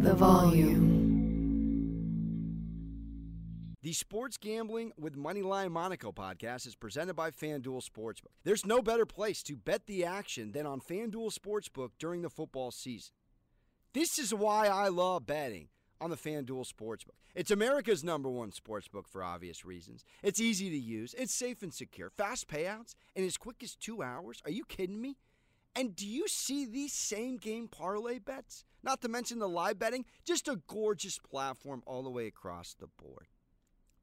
the volume. The Sports Gambling with Moneyline Monaco podcast is presented by FanDuel Sportsbook. There's no better place to bet the action than on FanDuel Sportsbook during the football season. This is why I love betting on the FanDuel Sportsbook. It's America's number one sportsbook for obvious reasons. It's easy to use, it's safe and secure, fast payouts, and as quick as two hours. Are you kidding me? And do you see these same game parlay bets? Not to mention the live betting, just a gorgeous platform all the way across the board.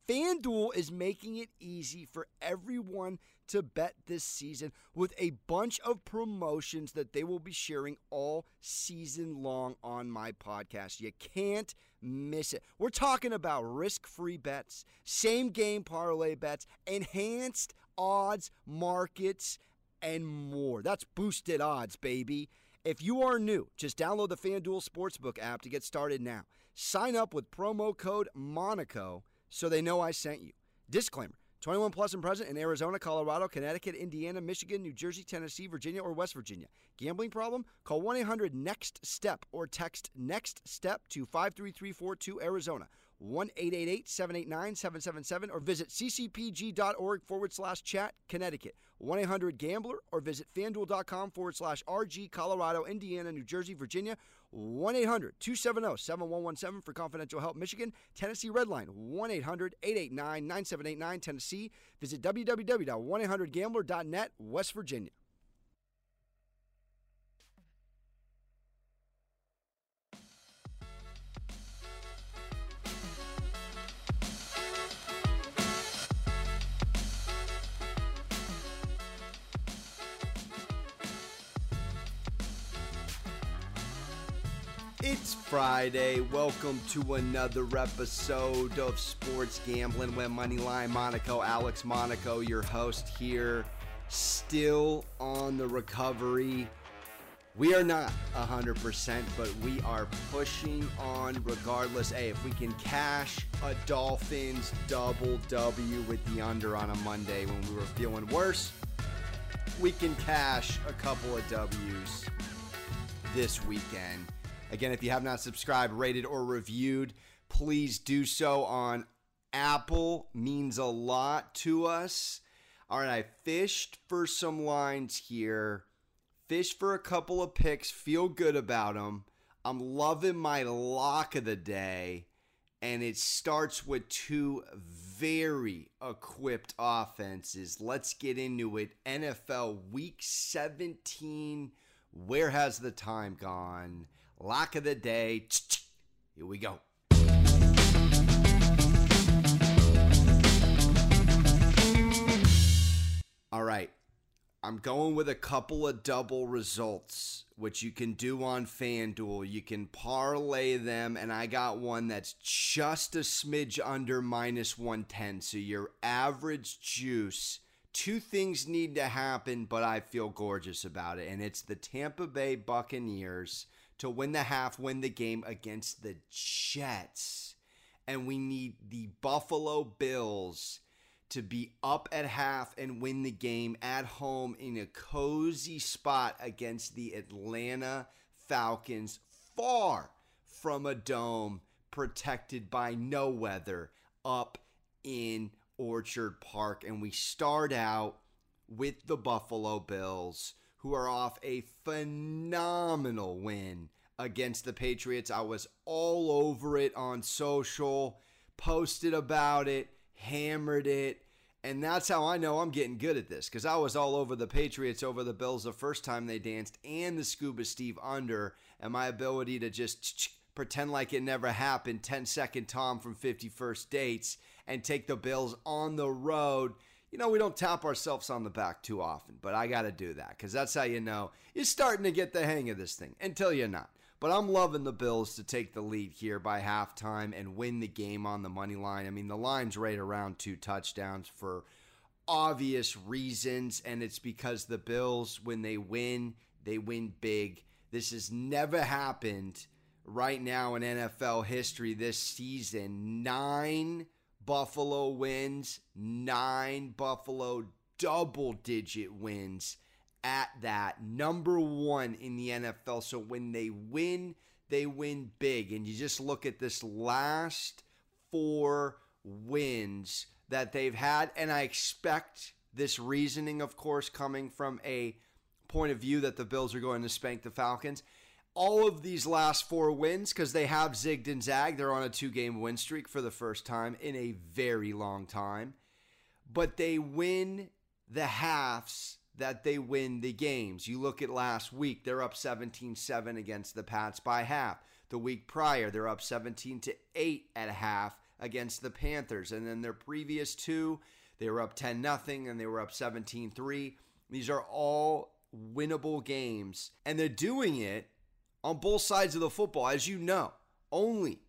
FanDuel is making it easy for everyone to bet this season with a bunch of promotions that they will be sharing all season long on my podcast. You can't miss it. We're talking about risk free bets, same game parlay bets, enhanced odds markets, and more. That's boosted odds, baby. If you are new, just download the FanDuel Sportsbook app to get started now. Sign up with promo code MONACO so they know I sent you. Disclaimer 21 plus and present in Arizona, Colorado, Connecticut, Indiana, Michigan, New Jersey, Tennessee, Virginia, or West Virginia. Gambling problem? Call 1 800 NEXT STEP or text NEXT STEP to 53342 Arizona. 1 888 789 777 or visit ccpg.org forward slash chat Connecticut. 1 800 Gambler or visit fanduel.com forward slash RG Colorado, Indiana, New Jersey, Virginia. 1 800 270 7117 for confidential help. Michigan, Tennessee Redline 1 800 889 9789 Tennessee. Visit www.1800gambler.net West Virginia. Friday. Welcome to another episode of Sports Gambling with Moneyline Monaco. Alex Monaco, your host here, still on the recovery. We are not 100%, but we are pushing on regardless. Hey, if we can cash a Dolphins double W with the under on a Monday when we were feeling worse, we can cash a couple of W's this weekend. Again, if you have not subscribed, rated, or reviewed, please do so on Apple. Means a lot to us. All right, I fished for some lines here. Fished for a couple of picks. Feel good about them. I'm loving my lock of the day. And it starts with two very equipped offenses. Let's get into it. NFL Week 17. Where has the time gone? Lock of the day. Here we go. All right. I'm going with a couple of double results, which you can do on FanDuel. You can parlay them, and I got one that's just a smidge under minus 110. So your average juice. Two things need to happen, but I feel gorgeous about it. And it's the Tampa Bay Buccaneers to win the half, win the game against the Jets. And we need the Buffalo Bills to be up at half and win the game at home in a cozy spot against the Atlanta Falcons, far from a dome, protected by no weather, up in Orchard Park. And we start out with the Buffalo Bills who are off a phenomenal win against the Patriots. I was all over it on social, posted about it, hammered it. And that's how I know I'm getting good at this because I was all over the Patriots over the Bills the first time they danced and the Scuba Steve under. And my ability to just pretend like it never happened, 10 second Tom from 50 First Dates, and take the Bills on the road you know, we don't tap ourselves on the back too often, but I got to do that because that's how you know you're starting to get the hang of this thing until you're not. But I'm loving the Bills to take the lead here by halftime and win the game on the money line. I mean, the line's right around two touchdowns for obvious reasons, and it's because the Bills, when they win, they win big. This has never happened right now in NFL history this season. Nine Buffalo wins, nine Buffalo double digit wins at that. Number one in the NFL. So when they win, they win big. And you just look at this last four wins that they've had. And I expect this reasoning, of course, coming from a point of view that the Bills are going to spank the Falcons. All of these last four wins, because they have zigged and zagged, they're on a two game win streak for the first time in a very long time. But they win the halves that they win the games. You look at last week, they're up 17 7 against the Pats by half. The week prior, they're up 17 to 8 at half against the Panthers. And then their previous two, they were up 10 0 and they were up 17 3. These are all winnable games. And they're doing it on both sides of the football. As you know, only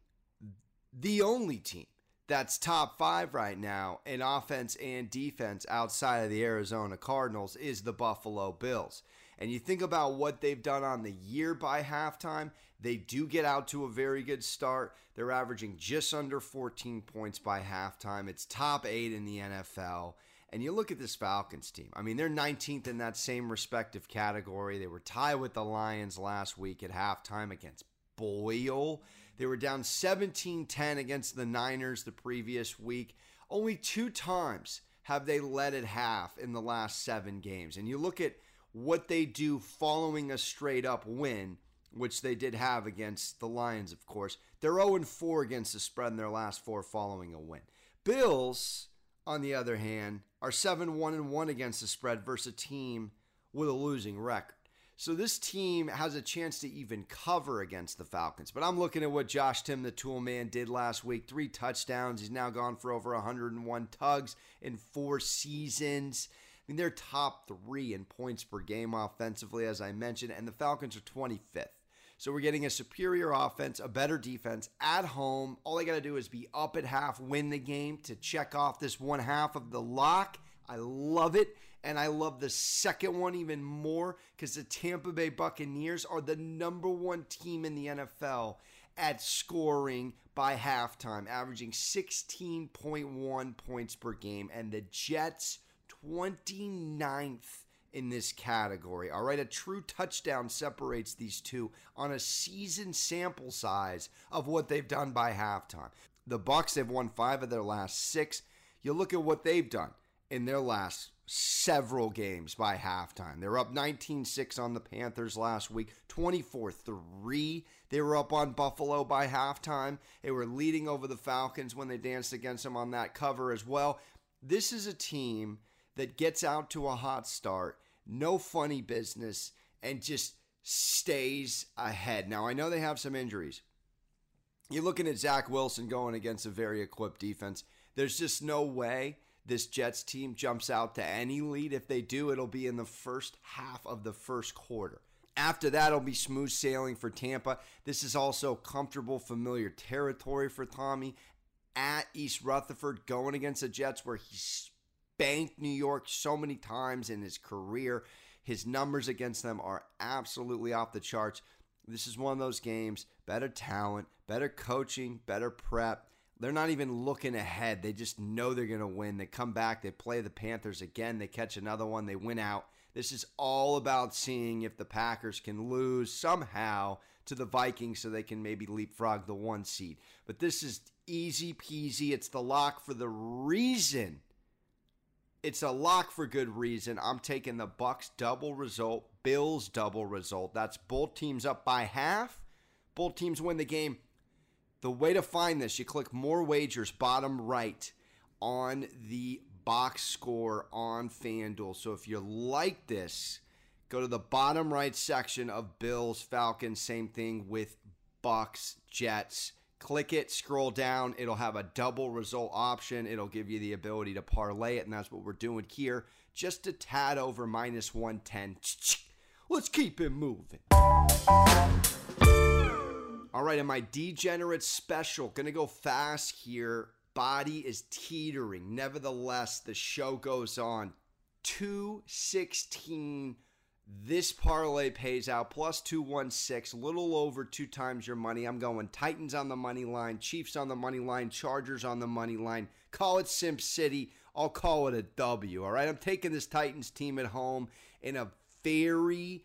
the only team that's top five right now in offense and defense outside of the Arizona Cardinals is the Buffalo Bills. And you think about what they've done on the year by halftime, they do get out to a very good start. They're averaging just under 14 points by halftime. It's top eight in the NFL. And you look at this Falcons team. I mean, they're 19th in that same respective category. They were tied with the Lions last week at halftime against Boyle. They were down 17 10 against the Niners the previous week. Only two times have they led at half in the last seven games. And you look at what they do following a straight up win, which they did have against the Lions, of course. They're 0 4 against the spread in their last four following a win. Bills, on the other hand, are 7 1 and 1 against the spread versus a team with a losing record. So this team has a chance to even cover against the Falcons. But I'm looking at what Josh Tim, the tool man, did last week. Three touchdowns. He's now gone for over 101 tugs in four seasons. I mean, they're top three in points per game offensively, as I mentioned, and the Falcons are 25th. So we're getting a superior offense, a better defense at home. All they got to do is be up at half, win the game to check off this one half of the lock. I love it. And I love the second one even more because the Tampa Bay Buccaneers are the number one team in the NFL at scoring by halftime, averaging 16.1 points per game. And the Jets, 29th in this category. All right, a true touchdown separates these two on a season sample size of what they've done by halftime. The Bucks have won 5 of their last 6. You look at what they've done in their last several games by halftime. They're up 19 6 on the Panthers last week, 24 3. They were up on Buffalo by halftime. They were leading over the Falcons when they danced against them on that cover as well. This is a team that gets out to a hot start, no funny business, and just stays ahead. Now, I know they have some injuries. You're looking at Zach Wilson going against a very equipped defense. There's just no way this Jets team jumps out to any lead. If they do, it'll be in the first half of the first quarter. After that, it'll be smooth sailing for Tampa. This is also comfortable, familiar territory for Tommy at East Rutherford, going against the Jets, where he spanked New York so many times in his career. His numbers against them are absolutely off the charts. This is one of those games, better talent, better coaching, better prep. They're not even looking ahead. They just know they're going to win. They come back, they play the Panthers again, they catch another one, they win out. This is all about seeing if the Packers can lose somehow to the Vikings so they can maybe leapfrog the one seed. But this is easy peasy. It's the lock for the reason. It's a lock for good reason. I'm taking the Bucks double result, Bills double result. That's both teams up by half. Both teams win the game the way to find this, you click more wagers, bottom right on the box score on FanDuel. So if you like this, go to the bottom right section of Bills, Falcons, same thing with Bucks, Jets. Click it, scroll down, it'll have a double result option. It'll give you the ability to parlay it, and that's what we're doing here. Just a tad over minus 110. Let's keep it moving. All right, and my degenerate special, gonna go fast here. Body is teetering. Nevertheless, the show goes on. 216. This parlay pays out plus 216, little over two times your money. I'm going Titans on the money line, Chiefs on the money line, Chargers on the money line. Call it Simp City. I'll call it a W. All right, I'm taking this Titans team at home in a very,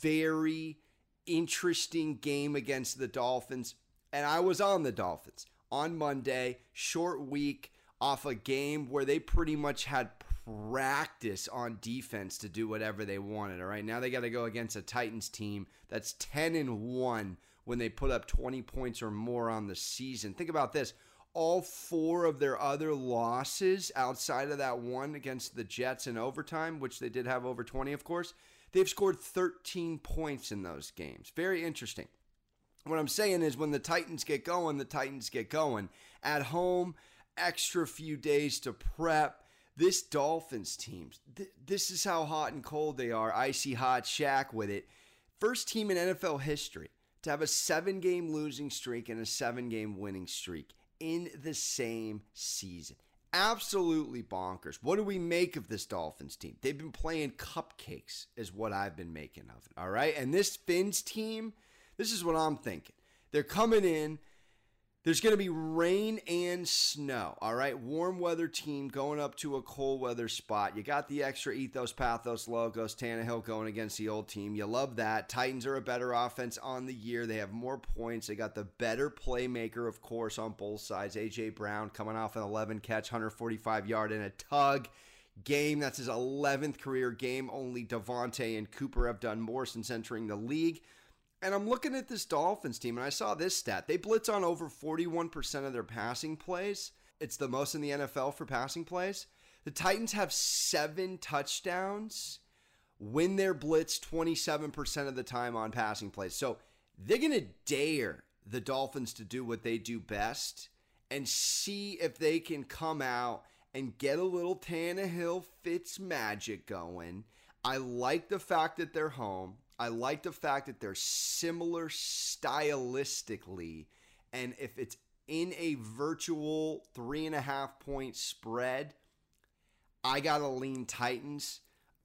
very interesting game against the Dolphins. And I was on the Dolphins on Monday, short week off a game where they pretty much had practice on defense to do whatever they wanted. All right. Now they got to go against a Titans team that's 10 and 1 when they put up 20 points or more on the season. Think about this. All four of their other losses outside of that one against the Jets in overtime, which they did have over 20, of course, they've scored 13 points in those games. Very interesting. What I'm saying is when the Titans get going, the Titans get going. At home, extra few days to prep this Dolphins team, th- this is how hot and cold they are. Icy hot Shaq with it. First team in NFL history to have a seven game losing streak and a seven game winning streak in the same season. Absolutely bonkers. What do we make of this Dolphins team? They've been playing cupcakes, is what I've been making of it. All right. And this Finns team, this is what I'm thinking. They're coming in. There's going to be rain and snow. All right. Warm weather team going up to a cold weather spot. You got the extra ethos, pathos, logos, Tannehill going against the old team. You love that. Titans are a better offense on the year. They have more points. They got the better playmaker, of course, on both sides. A.J. Brown coming off an 11 catch, 145 yard and a tug game. That's his 11th career game. Only Davante and Cooper have done more since entering the league. And I'm looking at this Dolphins team, and I saw this stat. They blitz on over 41% of their passing plays. It's the most in the NFL for passing plays. The Titans have seven touchdowns when they're blitzed 27% of the time on passing plays. So they're going to dare the Dolphins to do what they do best and see if they can come out and get a little Tannehill Fitz magic going. I like the fact that they're home. I like the fact that they're similar stylistically. And if it's in a virtual three and a half point spread, I got to lean Titans.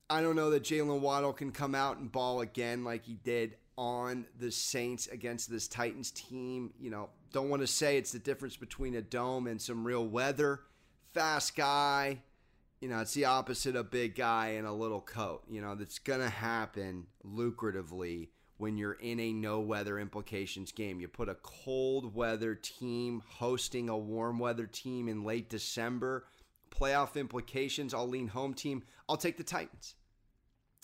I don't know that Jaylen Waddle can come out and ball again like he did on the Saints against this Titans team. You know, don't want to say it's the difference between a dome and some real weather. Fast guy, you know, it's the opposite of big guy in a little coat. You know, that's going to happen lucratively when you're in a no weather implications game. You put a cold weather team hosting a warm weather team in late December. Playoff implications, I'll lean home team. I'll take the Titans.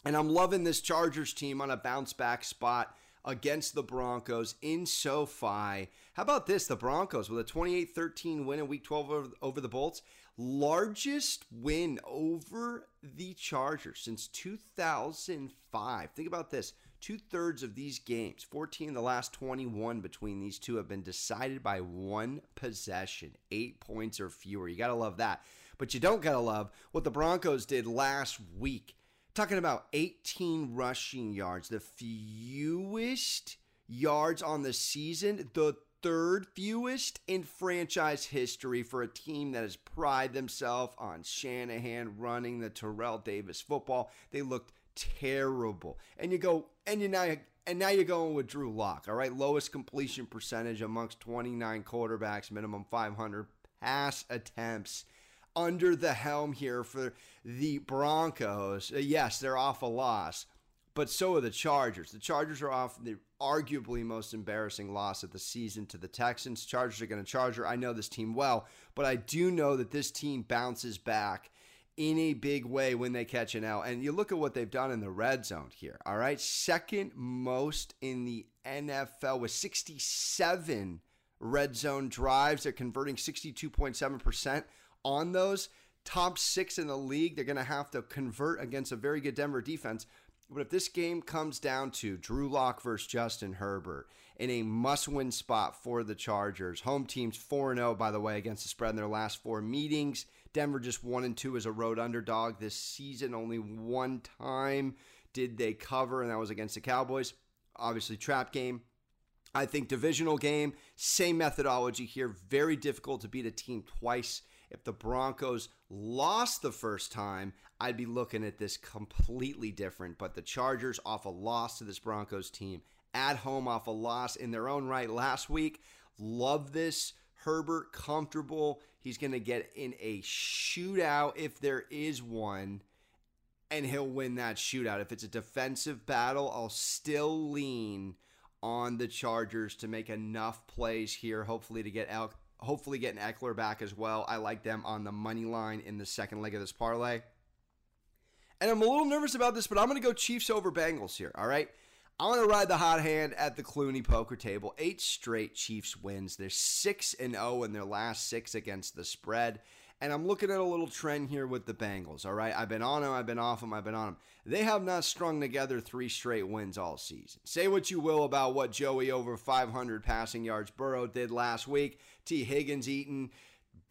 And I'm loving this Chargers team on a bounce back spot against the Broncos in SoFi. How about this? The Broncos with a 28 13 win in week 12 over, over the Bolts largest win over the Chargers since 2005. Think about this. Two thirds of these games, 14 of the last 21 between these two, have been decided by one possession, eight points or fewer. You got to love that. But you don't got to love what the Broncos did last week. Talking about 18 rushing yards, the fewest yards on the season, the third fewest in franchise history for a team that has prided themselves on Shanahan running the Terrell Davis football. They looked terrible. And you go, and you now and now you're going with Drew Lock, all right? Lowest completion percentage amongst 29 quarterbacks, minimum 500 pass attempts under the helm here for the Broncos. Uh, yes, they're off a loss, but so are the Chargers. The Chargers are off the arguably most embarrassing loss of the season to the Texans. Chargers are going to Charger. I know this team well, but I do know that this team bounces back in a big way when they catch an L. And you look at what they've done in the red zone here. All right, second most in the NFL with 67 red zone drives. They're converting 62.7% on those. Top six in the league. They're going to have to convert against a very good Denver defense. But if this game comes down to Drew Lock versus Justin Herbert in a must win spot for the Chargers, home team's 4 0, by the way, against the spread in their last four meetings. Denver just 1 and 2 as a road underdog this season. Only one time did they cover, and that was against the Cowboys. Obviously, trap game. I think divisional game, same methodology here. Very difficult to beat a team twice. If the Broncos lost the first time, I'd be looking at this completely different. But the Chargers off a loss to this Broncos team at home off a loss in their own right last week. Love this. Herbert comfortable. He's going to get in a shootout if there is one. and he'll win that shootout. If it's a defensive battle, I'll still lean on the Chargers to make enough plays here, hopefully to get El- hopefully getting Ekeler back as well. I like them on the money line in the second leg of this parlay. And I'm a little nervous about this, but I'm going to go Chiefs over Bengals here, all right? I want to ride the hot hand at the Clooney poker table. Eight straight Chiefs wins. They're 6 and 0 in their last 6 against the spread. And I'm looking at a little trend here with the Bengals, all right? I've been on them, I've been off them, I've been on them. They have not strung together three straight wins all season. Say what you will about what Joey over 500 passing yards Burrow did last week. Tee Higgins eating,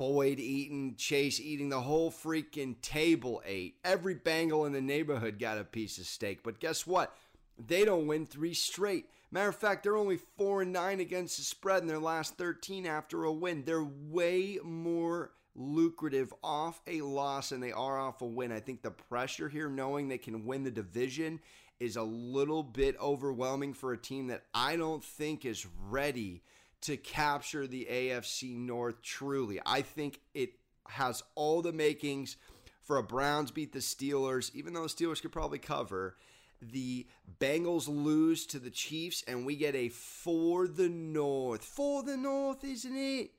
Boyd eating, Chase eating, the whole freaking table ate. Every bangle in the neighborhood got a piece of steak. But guess what? They don't win three straight. Matter of fact, they're only four and nine against the spread in their last 13 after a win. They're way more lucrative off a loss than they are off a win. I think the pressure here, knowing they can win the division, is a little bit overwhelming for a team that I don't think is ready to capture the AFC North truly. I think it has all the makings for a Browns beat the Steelers, even though the Steelers could probably cover. The Bengals lose to the Chiefs, and we get a for the North. For the North, isn't it?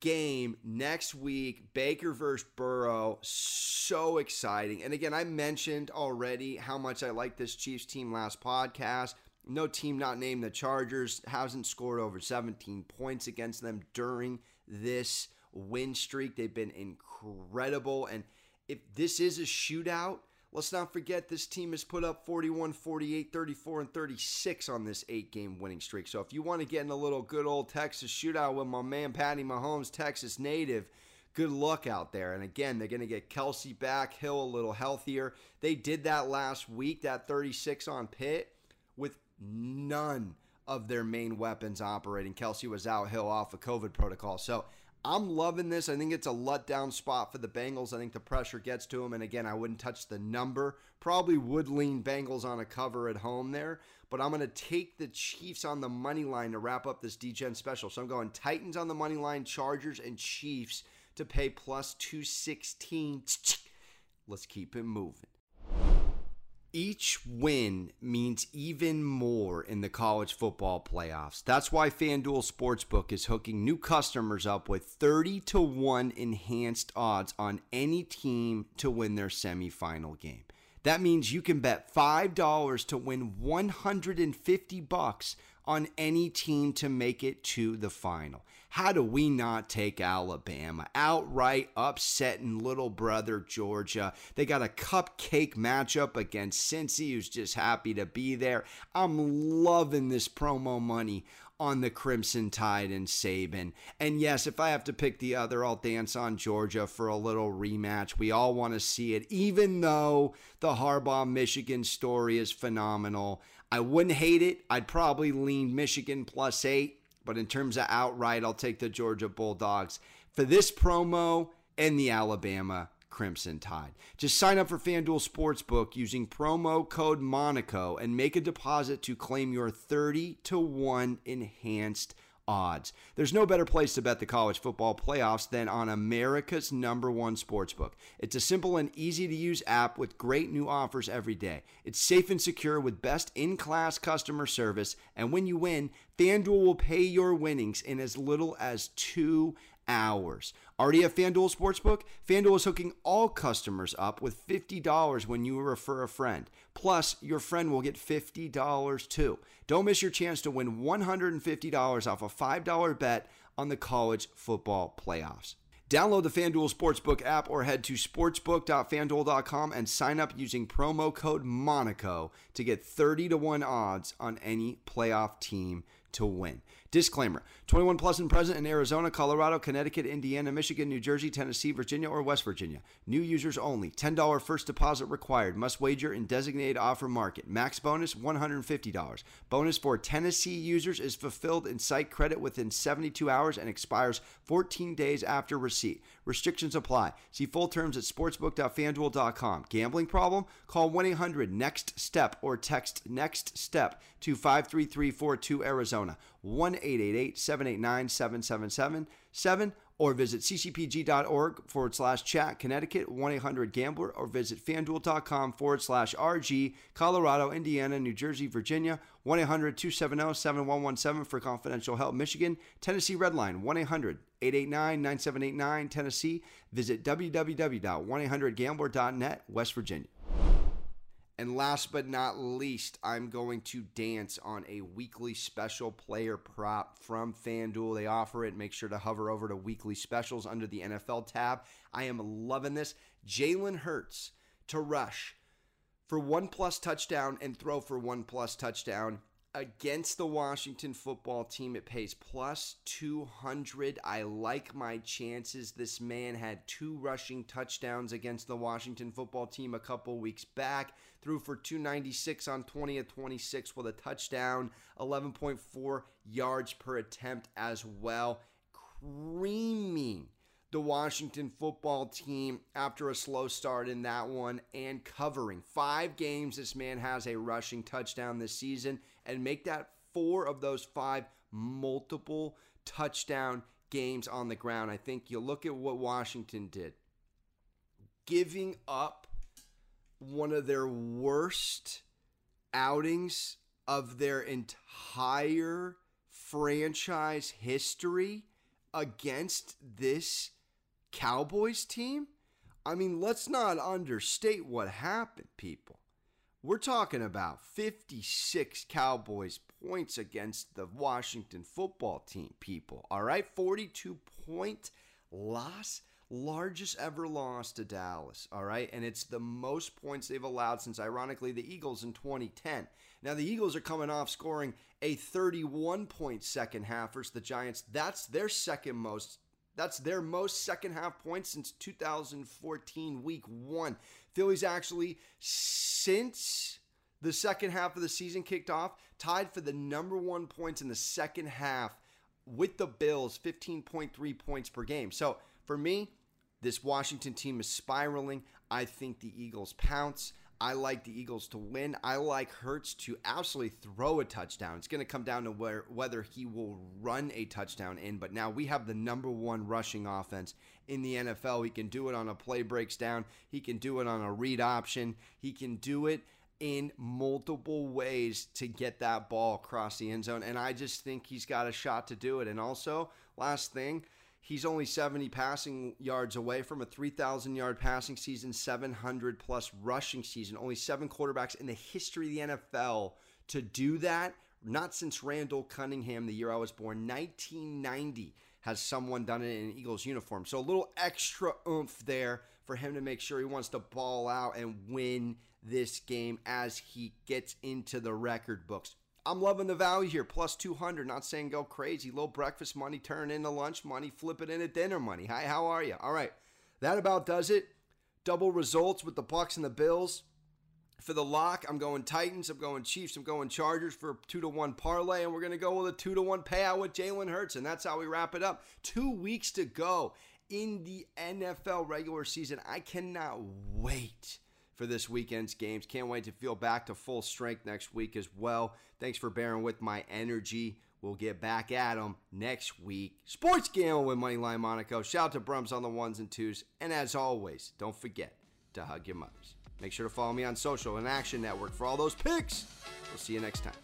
game next week Baker versus Burrow. So exciting. And again, I mentioned already how much I like this Chiefs team last podcast. No team not named the Chargers hasn't scored over 17 points against them during this win streak. They've been incredible. And if this is a shootout, Let's not forget this team has put up 41, 48, 34, and 36 on this eight game winning streak. So if you want to get in a little good old Texas shootout with my man Patty Mahomes, Texas native, good luck out there. And again, they're going to get Kelce back, Hill a little healthier. They did that last week, that 36 on Pitt, none of their main weapons operating. Kelce was out, Hill off a COVID protocol. So I'm loving this. I think it's a letdown spot for the Bengals. I think the pressure gets to them. And again, I wouldn't touch the number. Probably would lean Bengals on a cover at home there. But I'm going to take the Chiefs on the money line to wrap up this DGen special. So I'm going Titans on the money line, Chargers and Chiefs to pay plus 216. Let's keep it moving. Each win means even more in the college football playoffs. That's why FanDuel Sportsbook is hooking new customers up with 30 to 1 enhanced odds on any team to win their semifinal game. That means you can bet $5 to win 150 bucks on any team to make it to the final. How do we not take Alabama? Outright upsetting little brother Georgia. They got a cupcake matchup against Cincy, who's just happy to be there. I'm loving this promo money on the Crimson Tide and Saban. And yes, if I have to pick the other, I'll dance on Georgia for a little rematch. We all want to see it, even though the Harbaugh Michigan story is phenomenal. I wouldn't hate it. I'd probably lean Michigan plus eight, but in terms of outright, I'll take the Georgia Bulldogs for this promo and the Alabama Crimson Tide. Just sign up for FanDuel Sportsbook using promo code Monaco and make a deposit to claim your 30 to 1 enhanced odds. There's no better place to bet the college football playoffs than on America's number one sportsbook. It's a simple and easy to use app with great new offers every day. It's safe and secure with best in class customer service. And when you win, FanDuel will pay your winnings in as little as two hours. Already have FanDuel Sportsbook? FanDuel is hooking all customers up with $50 when you refer a friend. Plus, your friend will get $50 too. Don't miss your chance to win $150 off a $5 bet on the college football playoffs. Download the FanDuel Sportsbook app or head to sportsbook.fanduel.com and sign up using promo code Monaco to get 30 to 1 odds on any playoff team to win. Disclaimer 21 plus and present in Arizona, Colorado, Connecticut, Indiana, Michigan, New Jersey, Tennessee, Virginia, or West Virginia. New users only. $10 first deposit required. Must wager in designated offer market. Max bonus $150. Bonus for Tennessee users is fulfilled in site credit within 72 hours and expires 14 days after receipt. Restrictions apply. See full terms at sportsbook.fanduel.com. Gambling problem? Call 1 800 NEXT STEP or text NEXT STEP to 53342 Arizona. 1 888 789 7777 or visit ccpg.org forward slash chat Connecticut 1 800 Gambler or visit fanduel.com forward slash RG Colorado, Indiana, New Jersey, Virginia 1 800 270 7117 for confidential help Michigan, Tennessee Redline 1 800 889 9789 Tennessee. Visit www.1800gambler.net West Virginia. And last but not least, I'm going to dance on a weekly special player prop from FanDuel. They offer it. Make sure to hover over to weekly specials under the NFL tab. I am loving this. Jalen Hurts to rush for one plus touchdown and throw for one plus touchdown against the Washington football team. It pays plus 200. I like my chances. This man had two rushing touchdowns against the Washington football team a couple weeks back. Threw for 296 on 20 of 26 with a touchdown, 11.4 yards per attempt as well. Creaming the Washington football team after a slow start in that one and covering. Five games this man has a rushing touchdown this season and make that four of those five multiple touchdown games on the ground. I think you look at what Washington did, giving up one of their worst outings of their entire franchise history against this Cowboys team. I mean, let's not understate what happened, people. We're talking about 56 Cowboys points against the Washington football team, people. All right, 42 point loss, largest ever loss to Dallas. All right, and it's the most points they've allowed since, ironically, the Eagles in 2010. Now, the Eagles are coming off scoring a 31 point second half versus the Giants. That's their second most that's their most second half points since 2014, week one. Phillies actually, since the second half of the season kicked off, tied for the number one points in the second half with the Bills, 15.3 points per game. So for me, this Washington team is spiraling. I think the Eagles pounce. I like the Eagles to win. I like Hurts to absolutely throw a touchdown. It's going to come down to where, whether he will run a touchdown in. But now we have the number one rushing offense in the NFL. He can do it on a play breaks down. He can do it on a read option. He can do it in multiple ways to get that ball across the end zone. And I just think he's got a shot to do it. And also, last thing, He's only 70 passing yards away from a 3,000 yard passing season, 700 plus rushing season. Only seven quarterbacks in the history of the NFL to do that. Not since Randall Cunningham, the year I was born, 1990, has someone done it in an Eagles uniform. So a little extra oomph there for him to make sure he wants to ball out and win this game as he gets into the record books. I'm loving the value here, plus 200. Not saying go crazy. Little breakfast money, turn into lunch money, flip it into dinner money. Hi, how are you? All right, that about does it. Double results with the Bucks and the Bills. For the lock, I'm going Titans, I'm going Chiefs, I'm going Chargers for a two to one parlay, and we're gonna go with a two to one payout with Jalen Hurts, and that's how we wrap it up. Two weeks to go in the NFL regular season. I cannot wait for this weekend's games. Can't wait to feel back to full strength next week as well. Thanks for bearing with my energy. We'll get back at them next week. Sports Gamble with Moneyline Monaco. Shout out to Brums on the ones and twos. And as always, don't forget to hug your mothers. Make sure to follow me on social and Action Network for all those picks. We'll see you next time.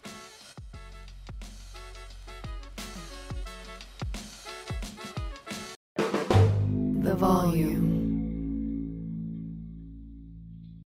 The volume.